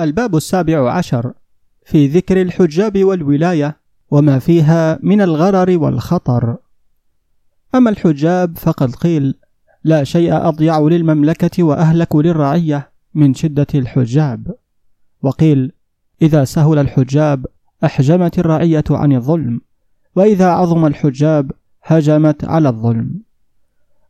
الباب السابع عشر. في ذكر الحجاب والولاية وما فيها من الغرر والخطر. أما الحجاب فقد قيل لا شيء أضيع للمملكة وأهلك للرعية من شدة الحجاب. وقيل إذا سهل الحجاب أحجمت الرعية عن الظلم وإذا عظم الحجاب هجمت على الظلم.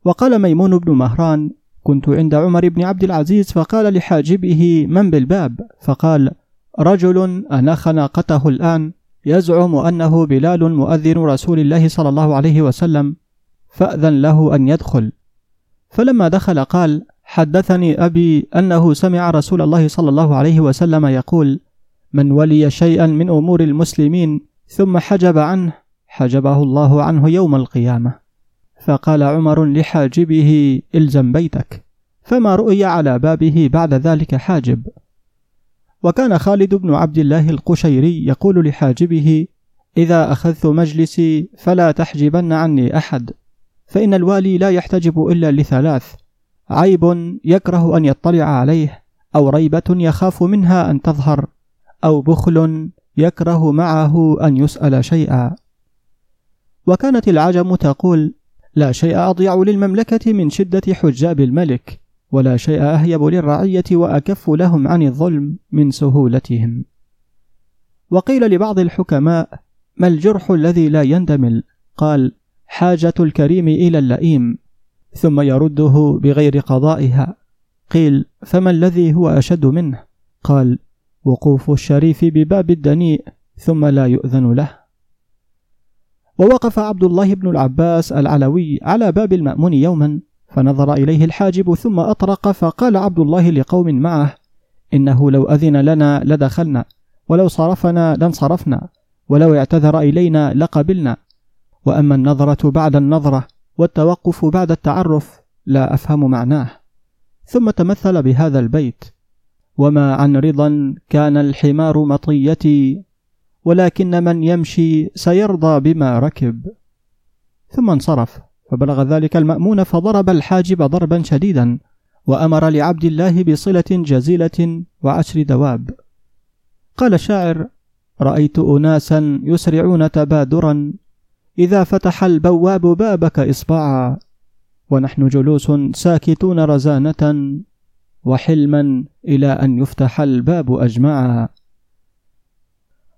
وقال ميمون بن مهران كنت عند عمر بن عبد العزيز فقال لحاجبه من بالباب؟ فقال رجل أناخ ناقته الآن يزعم أنه بلال مؤذن رسول الله صلى الله عليه وسلم فأذن له أن يدخل. فلما دخل قال حدثني أبي أنه سمع رسول الله صلى الله عليه وسلم يقول من ولي شيئا من أمور المسلمين ثم حجب عنه حجبه الله عنه يوم القيامة. فقال عمر لحاجبه إلزم بيتك. فما رؤي على بابه بعد ذلك حاجب. وكان خالد بن عبد الله القشيري يقول لحاجبه إذا أخذت مجلسي فلا تحجبن عني أحد فإن الوالي لا يحتجب إلا لثلاث عيب يكره أن يطلع عليه أو ريبة يخاف منها أن تظهر أو بخل يكره معه أن يسأل شيئا. وكانت العجم تقول لا شيء أضيع للمملكة من شدة حجاب الملك ولا شيء أهيب للرعية وأكف لهم عن الظلم من سهولتهم. وقيل لبعض الحكماء ما الجرح الذي لا يندمل؟ قال حاجة الكريم إلى اللئيم ثم يرده بغير قضائها. قيل فما الذي هو أشد منه؟ قال وقوف الشريف بباب الدنيء ثم لا يؤذن له. ووقف عبد الله بن العباس العلوي على باب المأمون يوما فنظر إليه الحاجب ثم أطرق فقال عبد الله لقوم معه إنه لو أذن لنا لدخلنا ولو صرفنا لانصرفنا ولو اعتذر إلينا لقبلنا. وأما النظرة بعد النظرة والتوقف بعد التعرف لا أفهم معناه. ثم تمثل بهذا البيت. وما عن رضا كان الحمار مطيتي ولكن من يمشي سيرضى بما ركب. ثم انصرف فبلغ ذلك المأمون فضرب الحاجب ضربا شديدا وأمر لعبد الله بصلة جزيلة وعشر دواب. قال الشاعر رأيت أناسا يسرعون تبادرا إذا فتح البواب بابك إصبعا ونحن جلوس ساكتون رزانة وحلما إلى أن يفتح الباب أجمعا.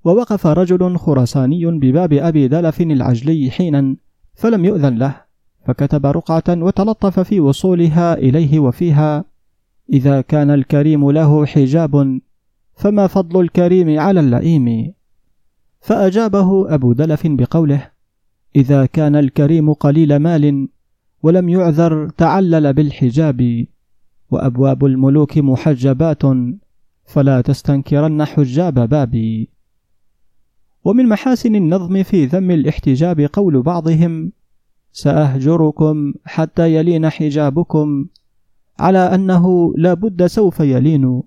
ووقف رجل خرساني بباب أبي دلف العجلي حينا فلم يؤذن له فكتب رقعة وتلطف في وصولها إليه وفيها إذا كان الكريم له حجاب فما فضل الكريم على اللئيم؟ فأجابه أبو دلف بقوله إذا كان الكريم قليل مال ولم يعذر تعلل بالحجاب وأبواب الملوك محجبات فلا تستنكرن حجاب بابي. ومن محاسن النظم في ذم الاحتجاب قول بعضهم سأهجركم حتى يلين حجابكم على أنه لا بد سوف يلين.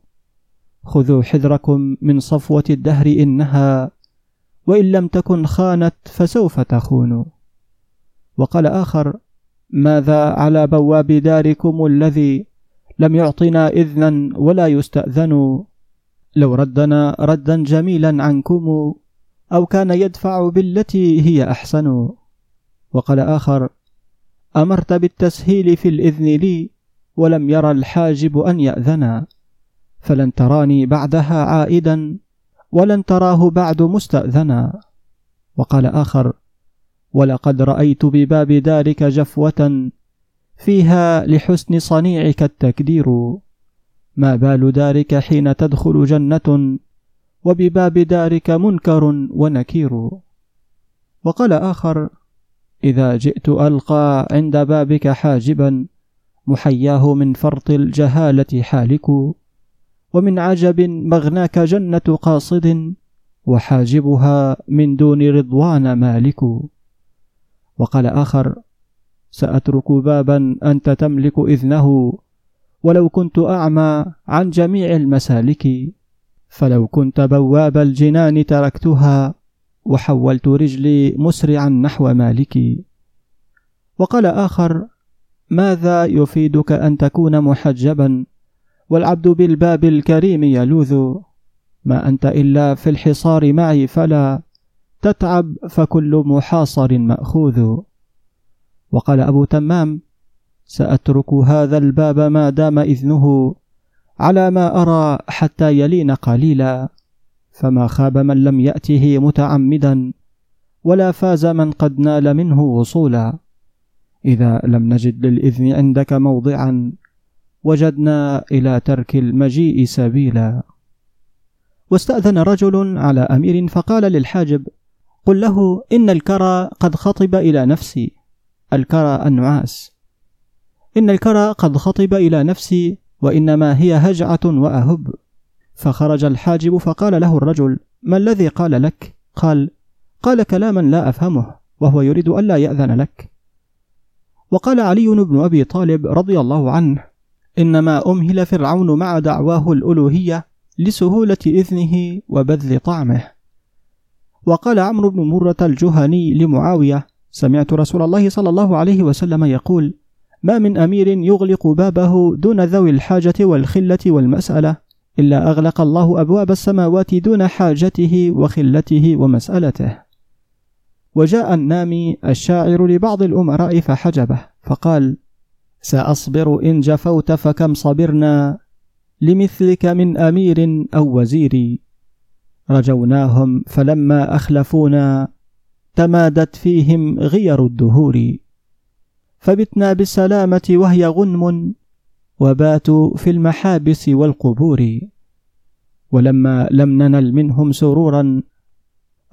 خذوا حذركم من صفوة الدهر إنها وإن لم تكن خانت فسوف تخون. وقال آخر ماذا على بواب داركم الذي لم يعطنا إذنا ولا يستأذن؟ لو ردنا ردا جميلا عنكم أو كان يدفع بالتي هي أحسن. وقال آخر أمرت بالتسهيل في الإذن لي ولم ير الحاجب أن يأذنا فلن تراني بعدها عائدا ولن تراه بعد مستأذنا وقال آخر ولقد رأيت بباب دارك جفوة فيها لحسن صنيعك التكدير. ما بال دارك حين تدخل جنة؟ وبباب دارك منكر ونكير. وقال آخر إذا جئت ألقى عند بابك حاجبا محياه من فرط الجهالة حالك. ومن عجب مغناك جنة قاصد وحاجبها من دون رضوان مالك. وقال آخر سأترك بابا أنت تملك إذنه ولو كنت أعمى عن جميع المسالك. فلو كنت بواب الجنان تركتها وحولت رجلي مسرعا نحو مالكي. وقال آخر ماذا يفيدك أن تكون محجبا؟ والعبد بالباب الكريم يلوذ. ما أنت إلا في الحصار معي فلا تتعب فكل محاصر مأخوذ. وقال أبو تمام سأترك هذا الباب ما دام إذنه. على ما أرى حتى يلين قليلا فما خاب من لم يأته متعمدا ولا فاز من قد نال منه وصولا. إذا لم نجد للإذن عندك موضعا وجدنا إلى ترك المجيء سبيلا. واستأذن رجل على أمير فقال للحاجب قل له إن الكرى قد خطب إلى نفسي. الكرى النعاس إن الكرى قد خطب إلى نفسي وإنما هي هجعة وأهب. فخرج الحاجب فقال له الرجل ما الذي قال لك؟ قال قال كلاما لا أفهمه وهو يريد ألا يأذن لك. وقال علي بن أبي طالب رضي الله عنه إنما أمهل فرعون مع دعواه الألوهية لسهولة إذنه وبذل طعمه. وقال عمرو بن مرة الجهني لمعاوية سمعت رسول الله صلى الله عليه وسلم يقول ما من أمير يغلق بابه دون ذوي الحاجة والخلة والمسألة إلا أغلق الله أبواب السماوات دون حاجته وخلته ومسألته. وجاء النامي الشاعر لبعض الأمراء فحجبه فقال سأصبر إن جفوت فكم صبرنا لمثلك من أمير أو وزير. رجوناهم فلما أخلفونا تمادت فيهم غير الدهور. فبتنا بالسلامة وهي غنم وباتوا في المحابس والقبور. ولما لم ننل منهم سرورا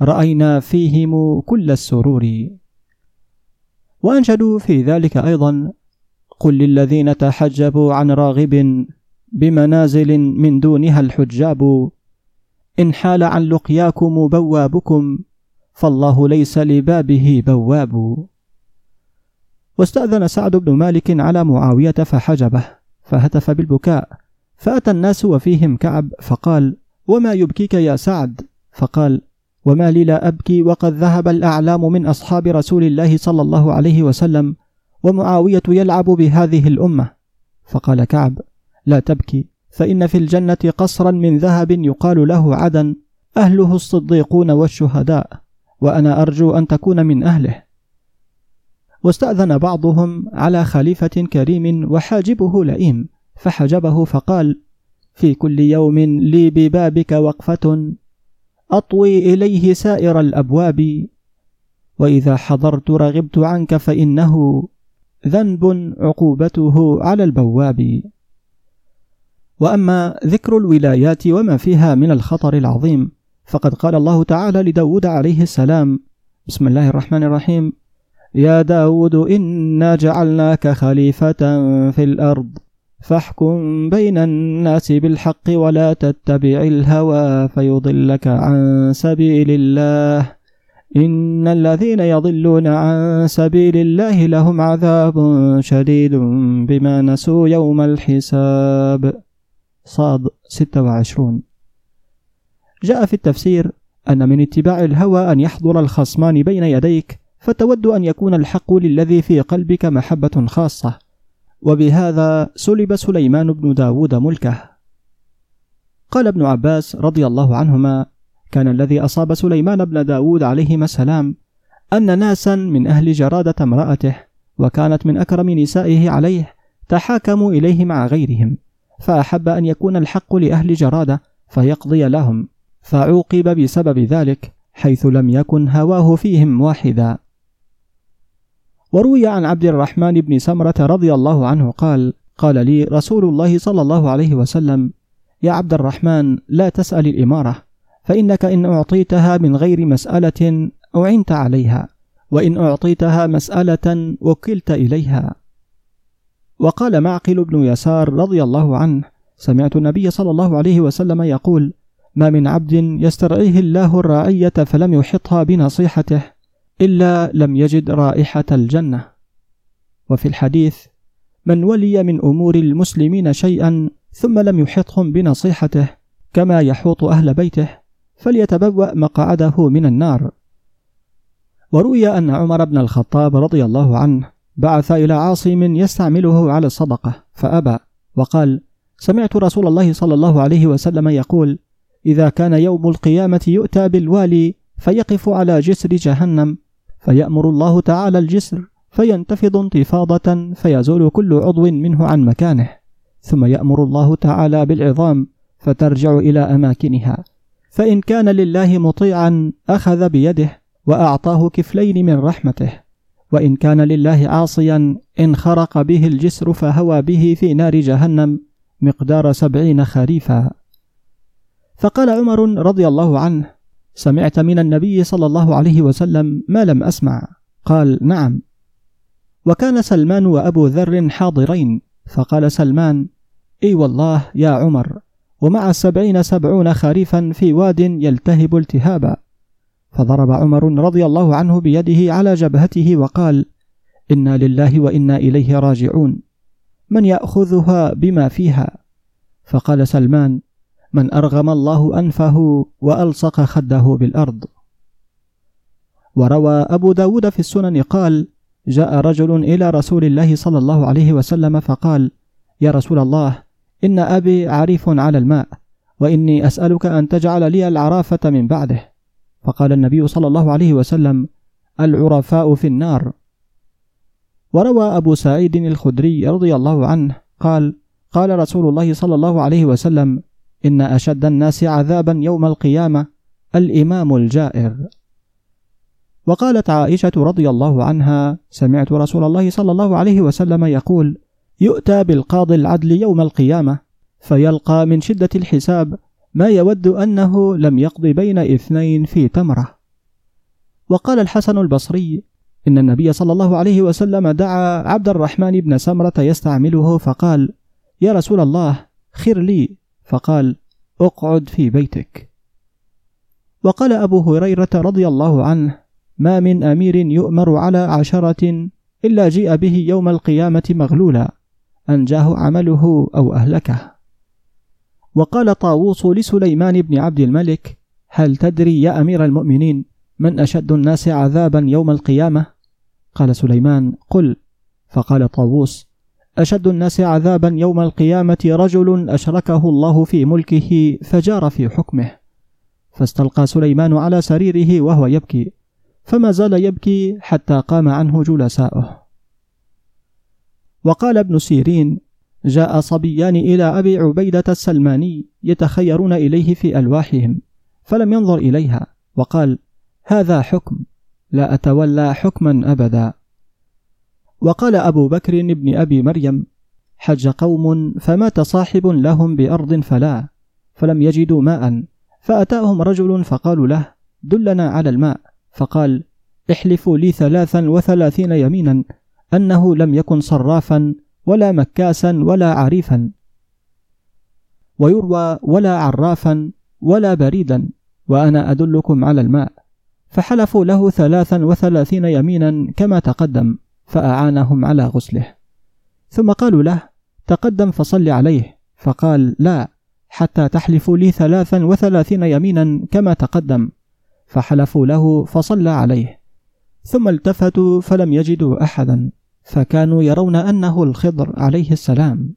رأينا فيهم كل السرور. وأنشدوا في ذلك أيضا قل للذين تحجبوا عن راغب بمنازل من دونها الحجاب إن حال عن لقياكم بوابكم فالله ليس لبابه بواب. واستأذن سعد بن مالك على معاوية فحجبه فهتف بالبكاء فأتى الناس وفيهم كعب فقال وما يبكيك يا سعد؟ فقال وما لي لا أبكي وقد ذهب الأعلام من أصحاب رسول الله صلى الله عليه وسلم ومعاوية يلعب بهذه الأمة. فقال كعب لا تبكي فإن في الجنة قصرا من ذهب يقال له عدن أهله الصديقون والشهداء وأنا أرجو أن تكون من أهله. واستأذن بعضهم على خليفة كريم وحاجبه لئيم فحجبه فقال في كل يوم لي ببابك وقفة أطوي إليه سائر الأبواب وإذا حضرت رغبت عنك فإنه ذنب عقوبته على البواب. وأما ذكر الولايات وما فيها من الخطر العظيم فقد قال الله تعالى لداود عليه السلام بسم الله الرحمن الرحيم يا داود إنا جعلناك خليفة في الأرض. فاحكم بين الناس بالحق ولا تتبع الهوى فيضلك عن سبيل الله. إن الذين يضلون عن سبيل الله لهم عذاب شديد بما نسوا يوم الحساب. صاد 26 جاء في التفسير أن من اتباع الهوى أن يحضر الخصمان بين يديك فتود أن يكون الحق للذي في قلبك محبة خاصة. وبهذا سلب سليمان بن داود ملكه. قال ابن عباس رضي الله عنهما كان الذي أصاب سليمان بن داود عليهما السلام أن ناسا من أهل جرادة امرأته وكانت من أكرم نسائه عليه تحاكموا إليه مع غيرهم فأحب أن يكون الحق لأهل جرادة فيقضي لهم فعوقب بسبب ذلك حيث لم يكن هواه فيهم واحدا. وروي عن عبد الرحمن بن سمرة رضي الله عنه قال قال لي رسول الله صلى الله عليه وسلم يا عبد الرحمن لا تسأل الإمارة فإنك إن أعطيتها من غير مسألة أعنت عليها وإن أعطيتها مسألة وكلت إليها. وقال معقل بن يسار رضي الله عنه سمعت النبي صلى الله عليه وسلم يقول ما من عبد يسترعيه الله الراعية فلم يحطها بنصيحته إلا لم يجد رائحة الجنة. وفي الحديث من ولي من أمور المسلمين شيئا ثم لم يحطهم بنصيحته كما يحوط أهل بيته فليتبوأ مقعده من النار. وروي أن عمر بن الخطاب رضي الله عنه بعث إلى عاصم يستعمله على الصدقة فأبى وقال سمعت رسول الله صلى الله عليه وسلم يقول إذا كان يوم القيامة يؤتى بالوالي فيقف على جسر جهنم فيأمر الله تعالى الجسر فينتفض انتفاضة فيزول كل عضو منه عن مكانه. ثم يأمر الله تعالى بالعظام فترجع إلى أماكنها. فإن كان لله مطيعا أخذ بيده وأعطاه كفلين من رحمته. وإن كان لله عاصيا انخرق به الجسر فهوى به في نار جهنم مقدار سبعين خريفا. فقال عمر رضي الله عنه سمعت من النبي صلى الله عليه وسلم ما لم أسمع. قال نعم. وكان سلمان وأبو ذر حاضرين. فقال سلمان إي والله يا عمر ومع السبعين سبعون خريفا في واد يلتهب التهابا. فضرب عمر رضي الله عنه بيده على جبهته وقال إنا لله وإنا إليه راجعون. من يأخذها بما فيها؟ فقال سلمان من أرغم الله أنفه وألصق خده بالأرض. وروى أبو داود في السنن قال جاء رجل إلى رسول الله صلى الله عليه وسلم فقال يا رسول الله إن أبي عريف على الماء وإني أسألك أن تجعل لي العرافة من بعده. فقال النبي صلى الله عليه وسلم العرفاء في النار. وروى أبو سعيد الخدري رضي الله عنه قال قال رسول الله صلى الله عليه وسلم إن أشد الناس عذابا يوم القيامة الإمام الجائر. وقالت عائشة رضي الله عنها سمعت رسول الله صلى الله عليه وسلم يقول يؤتى بالقاضي العدل يوم القيامة فيلقى من شدة الحساب ما يود أنه لم يقض بين إثنين في تمرة. وقال الحسن البصري إن النبي صلى الله عليه وسلم دعا عبد الرحمن بن سمرة يستعمله فقال يا رسول الله خر لي. فقال اقعد في بيتك. وقال أبو هريرة رضي الله عنه ما من أمير يؤمر على عشرة إلا جيء به يوم القيامة مغلولا أنجاه عمله أو أهلكه. وقال طاووس لسليمان بن عبد الملك هل تدري يا أمير المؤمنين من أشد الناس عذابا يوم القيامة؟ قال سليمان قل. فقال طاووس أشد الناس عذابا يوم القيامة رجل أشركه الله في ملكه فجار في حكمه. فاستلقى سليمان على سريره وهو يبكي فما زال يبكي حتى قام عنه جلساؤه. وقال ابن سيرين جاء صبيان إلى أبي عبيدة السلماني يتخيرون إليه في ألواحهم فلم ينظر إليها وقال هذا حكم لا أتولى حكما أبدا. وقال أبو بكر بن أبي مريم حج قوم فمات صاحب لهم بأرض فلا فلم يجدوا ماء فأتاهم رجل فقالوا له دلنا على الماء فقال احلفوا لي ثلاثا وثلاثين يمينا أنه لم يكن صرافا ولا مكاسا ولا عريفا ويروى ولا عرافا ولا بريدا وأنا أدلكم على الماء فحلفوا له ثلاثا وثلاثين يمينا كما تقدم. فأعانهم على غسله. ثم قالوا له تقدم فصل عليه. فقال لا حتى تحلفوا لي ثلاثا وثلاثين يمينا كما تقدم. فحلفوا له فصلى عليه. ثم التفتوا فلم يجدوا أحدا. فكانوا يرون أنه الخضر عليه السلام.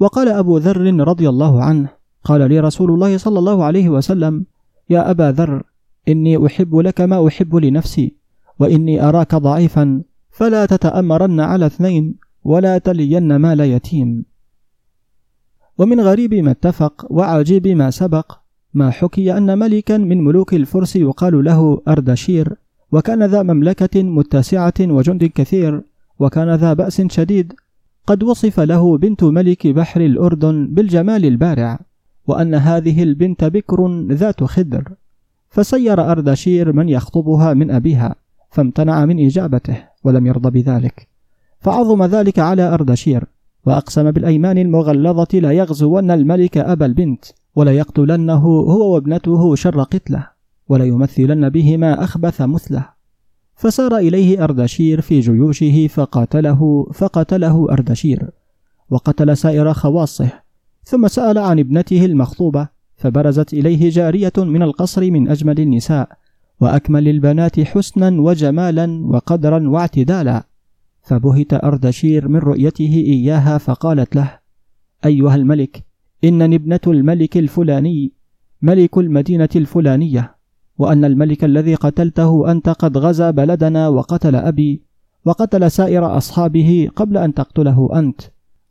وقال أبو ذر رضي الله عنه قال لي رسول الله صلى الله عليه وسلم يا أبا ذر إني أحب لك ما أحب لنفسي. وإني أراك ضعيفا فلا تتأمرن على اثنين ولا تلين مال يتيم. ومن غريب ما اتفق وعجيب ما سبق ما حكي أن ملكا من ملوك الفرس يقال له أردشير وكان ذا مملكة متسعة وجند كثير وكان ذا بأس شديد. قد وصف له بنت ملك بحر الأردن بالجمال البارع وأن هذه البنت بكر ذات خدر فسير أردشير من يخطبها من أبيها. فامتنع من إجابته ولم يرضى بذلك. فعظم ذلك على أردشير وأقسم بالأيمان المغلظة لا يغزون الملك أبا البنت ولا يقتلنه هو وابنته شر قتله وليمثلن بهما أخبث مثله. فسار إليه أردشير في جيوشه فقاتله فقتله أردشير وقتل سائر خواصه. ثم سأل عن ابنته المخطوبة فبرزت إليه جارية من القصر من أجمل النساء وأكمل البنات حسنا وجمالا وقدرا واعتدالا. فبهت أردشير من رؤيته إياها فقالت له أيها الملك إنني ابنة الملك الفلاني ملك المدينة الفلانية وأن الملك الذي قتلته أنت قد غزا بلدنا وقتل أبي وقتل سائر أصحابه قبل أن تقتله أنت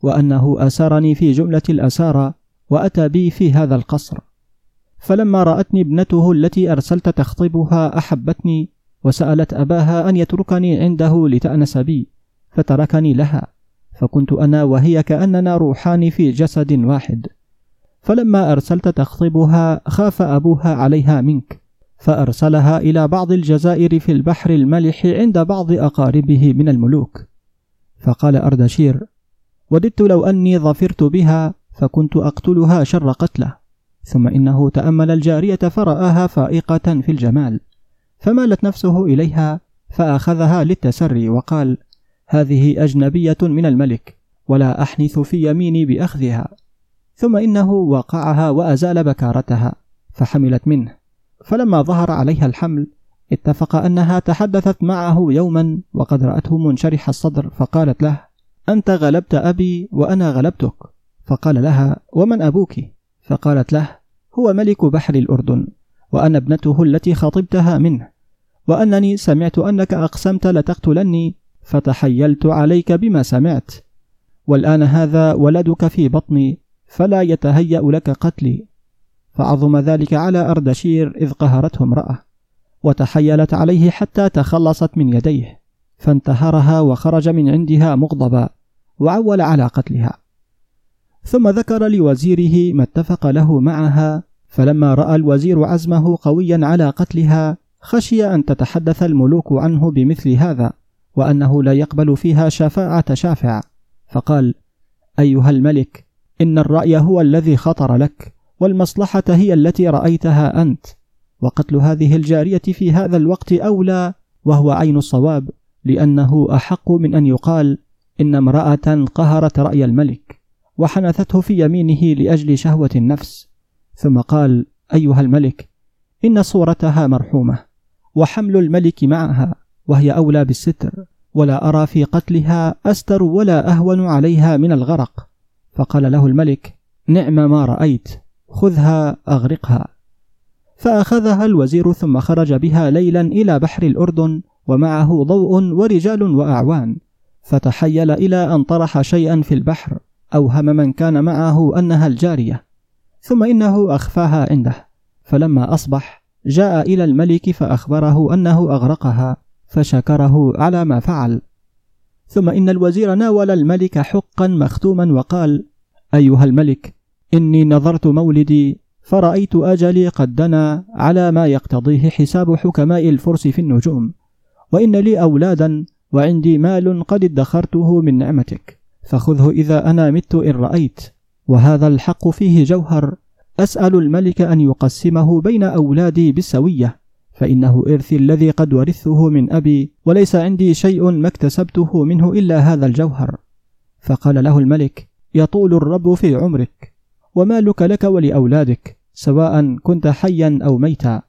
وأنه أسرني في جملة الأسارى وأتى بي في هذا القصر. فلما رأتني ابنته التي أرسلت تخطبها أحبتني وسألت أباها أن يتركني عنده لتأنس بي فتركني لها فكنت أنا وهي كأننا روحان في جسد واحد. فلما أرسلت تخطبها خاف أبوها عليها منك فأرسلها إلى بعض الجزائر في البحر الملح عند بعض أقاربه من الملوك. فقال أردشير وددت لو أني ظفرت بها فكنت أقتلها شر قتله. ثم إنه تأمل الجارية فرآها فائقة في الجمال فمالت نفسه إليها فأخذها للتسري وقال هذه أجنبية من الملك ولا أحنث في يميني بأخذها. ثم إنه وقعها وأزال بكارتها فحملت منه. فلما ظهر عليها الحمل اتفق أنها تحدثت معه يوما وقد رأته منشرح الصدر فقالت له أنت غلبت أبي وأنا غلبتك. فقال لها ومن أبوك؟ فقالت له هو ملك بحر الأردن وأنا ابنته التي خطبتها منه وأنني سمعت أنك أقسمت لتقتلني فتحيلت عليك بما سمعت. والآن هذا ولدك في بطني فلا يتهيأ لك قتلي. فعظم ذلك على أردشير إذ قهرته امرأة وتحيلت عليه حتى تخلصت من يديه فانتهرها وخرج من عندها مغضبا وعول على قتلها. ثم ذكر لوزيره ما اتفق له معها فلما رأى الوزير عزمه قويا على قتلها خشي أن تتحدث الملوك عنه بمثل هذا وأنه لا يقبل فيها شفاعة شافع. فقال أيها الملك إن الرأي هو الذي خطر لك والمصلحة هي التي رأيتها أنت وقتل هذه الجارية في هذا الوقت أولى وهو عين الصواب لأنه أحق من أن يقال إن امرأة قهرت رأي الملك. وحنثته في يمينه لأجل شهوة النفس. ثم قال أيها الملك إن صورتها مرحومة وحمل الملك معها وهي أولى بالستر ولا أرى في قتلها أستر ولا أهون عليها من الغرق. فقال له الملك نعم ما رأيت خذها أغرقها. فأخذها الوزير ثم خرج بها ليلا إلى بحر الأردن ومعه ضوء ورجال وأعوان. فتحيل إلى أن طرح شيئا في البحر. اوهم من كان معه أنها الجارية ثم إنه أخفاها عنده. فلما أصبح جاء إلى الملك فأخبره أنه أغرقها فشكره على ما فعل. ثم إن الوزير ناول الملك حقا مختوما وقال أيها الملك إني نظرت مولدي فرأيت أجلي قد دنا على ما يقتضيه حساب حكماء الفرس في النجوم وإن لي أولادا وعندي مال قد ادخرته من نعمتك. فخذه إذا أنا مت إن رأيت وهذا الحق فيه جوهر. أسأل الملك أن يقسمه بين أولادي بالسوية فإنه ارثي الذي قد ورثته من أبي وليس عندي شيء ما اكتسبته منه إلا هذا الجوهر. فقال له الملك يطول الرب في عمرك ومالك لك ولأولادك سواء كنت حيا أو ميتا.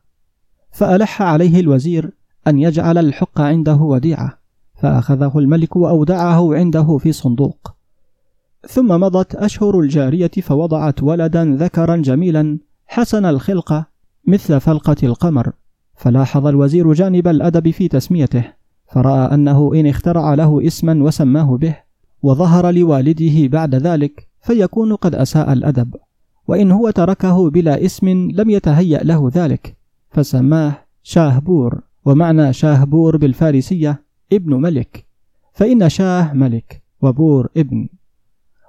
فألح عليه الوزير أن يجعل الحق عنده وديعة. فأخذه الملك وأودعه عنده في صندوق. ثم مضت أشهر الجارية فوضعت ولدا ذكرا جميلا حسن الخلقه مثل فلقة القمر فلاحظ الوزير جانب الأدب في تسميته فرأى أنه إن اخترع له اسما وسماه به وظهر لوالده بعد ذلك فيكون قد أساء الأدب. وإن هو تركه بلا اسم لم يتهيأ له ذلك فسماه شاهبور. ومعنى شاهبور بالفارسية ابن ملك فإن شاه ملك وبور ابن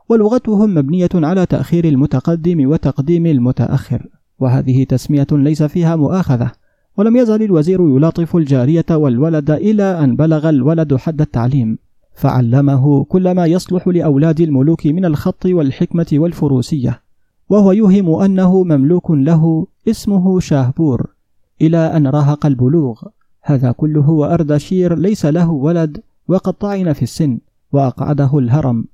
ولغتهم مبنية على تأخير المتقدم وتقديم المتأخر وهذه تسمية ليس فيها مؤاخذة ولم يزل الوزير يلاطف الجارية والولد إلى أن بلغ الولد حد التعليم فعلمه كل ما يصلح لأولاد الملوك من الخط والحكمة والفروسية وهو يوهم أنه مملوك له اسمه شاهبور إلى أن راهق البلوغ. هذا كله واردشير ليس له ولد وقد طعن في السن وأقعده الهرم.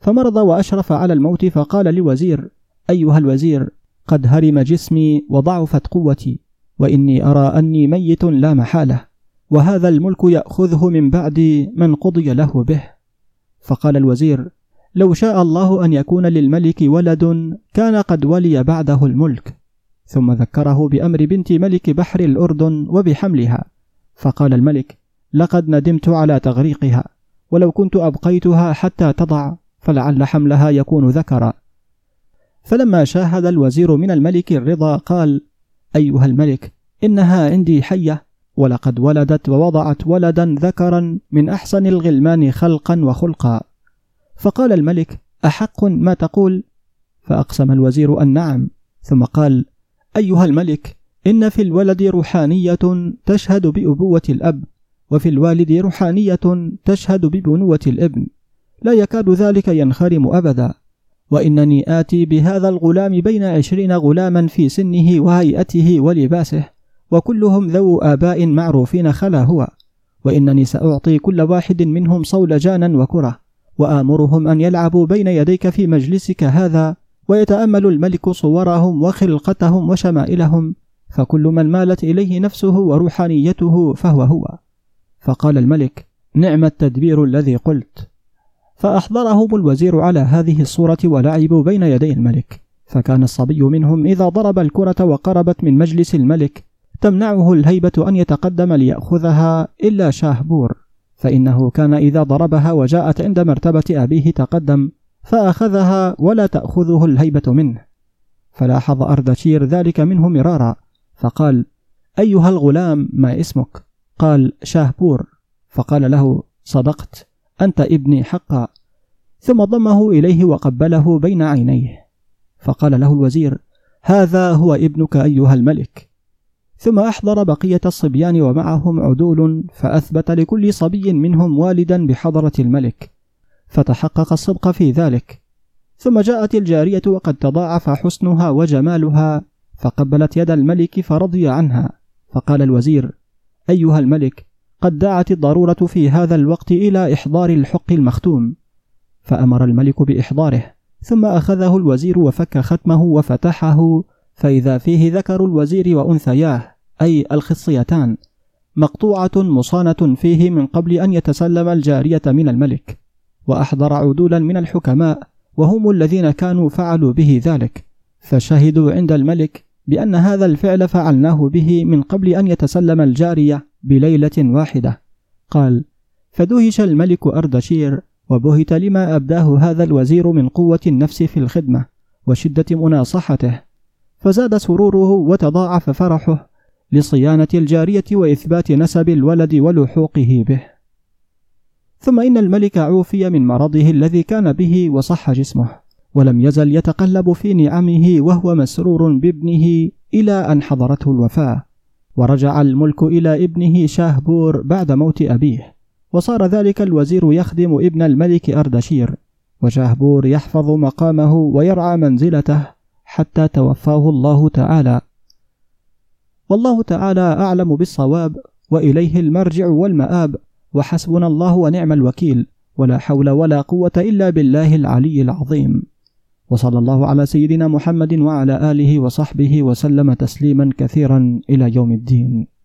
فمرض وأشرف على الموت فقال للوزير أيها الوزير قد هرم جسمي وضعفت قوتي وإني أرى أني ميت لا محالة وهذا الملك يأخذه من بعدي من قضي له به. فقال الوزير لو شاء الله أن يكون للملك ولد كان قد ولي بعده الملك. ثم ذكره بأمر بنت ملك بحر الأردن وبحملها. فقال الملك لقد ندمت على تغريقها ولو كنت أبقيتها حتى تضع فلعل حملها يكون ذكرا. فلما شاهد الوزير من الملك الرضا قال أيها الملك إنها عندي حية ولقد ولدت ووضعت ولدا ذكرا من أحسن الغلمان خلقا وخلقا. فقال الملك أحق ما تقول؟ فأقسم الوزير أن نعم ثم قال أيها الملك إن في الولد روحانية تشهد بأبوة الأب وفي الوالد روحانية تشهد ببنوة الابن. لا يكاد ذلك ينخرم أبدا. وإنني آتي بهذا الغلام بين عشرين غلاما في سنه وهيئته ولباسه وكلهم ذو آباء معروفين خلا هو. وإنني سأعطي كل واحد منهم صولجانا وكرة وآمرهم أن يلعبوا بين يديك في مجلسك هذا ويتأمل الملك صورهم وخلقتهم وشمائلهم فكل من مالت إليه نفسه وروحانيته فهو هو. فقال الملك نعم التدبير الذي قلت. فأحضرهم الوزير على هذه الصورة ولعبوا بين يدي الملك. فكان الصبي منهم إذا ضرب الكرة وقربت من مجلس الملك تمنعه الهيبة أن يتقدم ليأخذها إلا شاهبور فإنه كان إذا ضربها وجاءت عند مرتبة أبيه تقدم فأخذها ولا تأخذه الهيبة منه. فلاحظ أردشير ذلك منه مرارا. فقال أيها الغلام ما اسمك؟ قال شاهبور. فقال له صدقت أنت ابني حقا. ثم ضمه إليه وقبله بين عينيه. فقال له الوزير هذا هو ابنك أيها الملك. ثم أحضر بقية الصبيان ومعهم عدول فأثبت لكل صبي منهم والدا بحضرة الملك. فتحقق الصدق في ذلك. ثم جاءت الجارية وقد تضاعف حسنها وجمالها. فقبلت يد الملك فرضي عنها. فقال الوزير أيها الملك قد دعت الضرورة في هذا الوقت إلى إحضار الحق المختوم. فأمر الملك بإحضاره ثم أخذه الوزير وفك ختمه وفتحه فإذا فيه ذكر الوزير وأنثياه أي الخصيتان مقطوعة مصانة فيه من قبل أن يتسلم الجارية من الملك وأحضر عدولا من الحكماء وهم الذين كانوا فعلوا به ذلك. فشهدوا عند الملك بأن هذا الفعل فعلناه به من قبل أن يتسلم الجارية بليلة واحدة. قال فدهش الملك أردشير وبهت لما أبداه هذا الوزير من قوة النفس في الخدمة وشدة مناصحته. فزاد سروره وتضاعف فرحه لصيانة الجارية وإثبات نسب الولد ولحوقه به. ثم إن الملك عوفي من مرضه الذي كان به وصح جسمه. ولم يزل يتقلب في نعمه وهو مسرور بابنه إلى أن حضرته الوفاة. ورجع الملك إلى ابنه شاهبور بعد موت أبيه. وصار ذلك الوزير يخدم ابن الملك أردشير. وشاهبور يحفظ مقامه ويرعى منزلته حتى توفاه الله تعالى. والله تعالى أعلم بالصواب وإليه المرجع والمآب. وحسبنا الله ونعم الوكيل. ولا حول ولا قوة إلا بالله العلي العظيم. وصلى الله على سيدنا محمد وعلى آله وصحبه وسلم تسليما كثيرا إلى يوم الدين.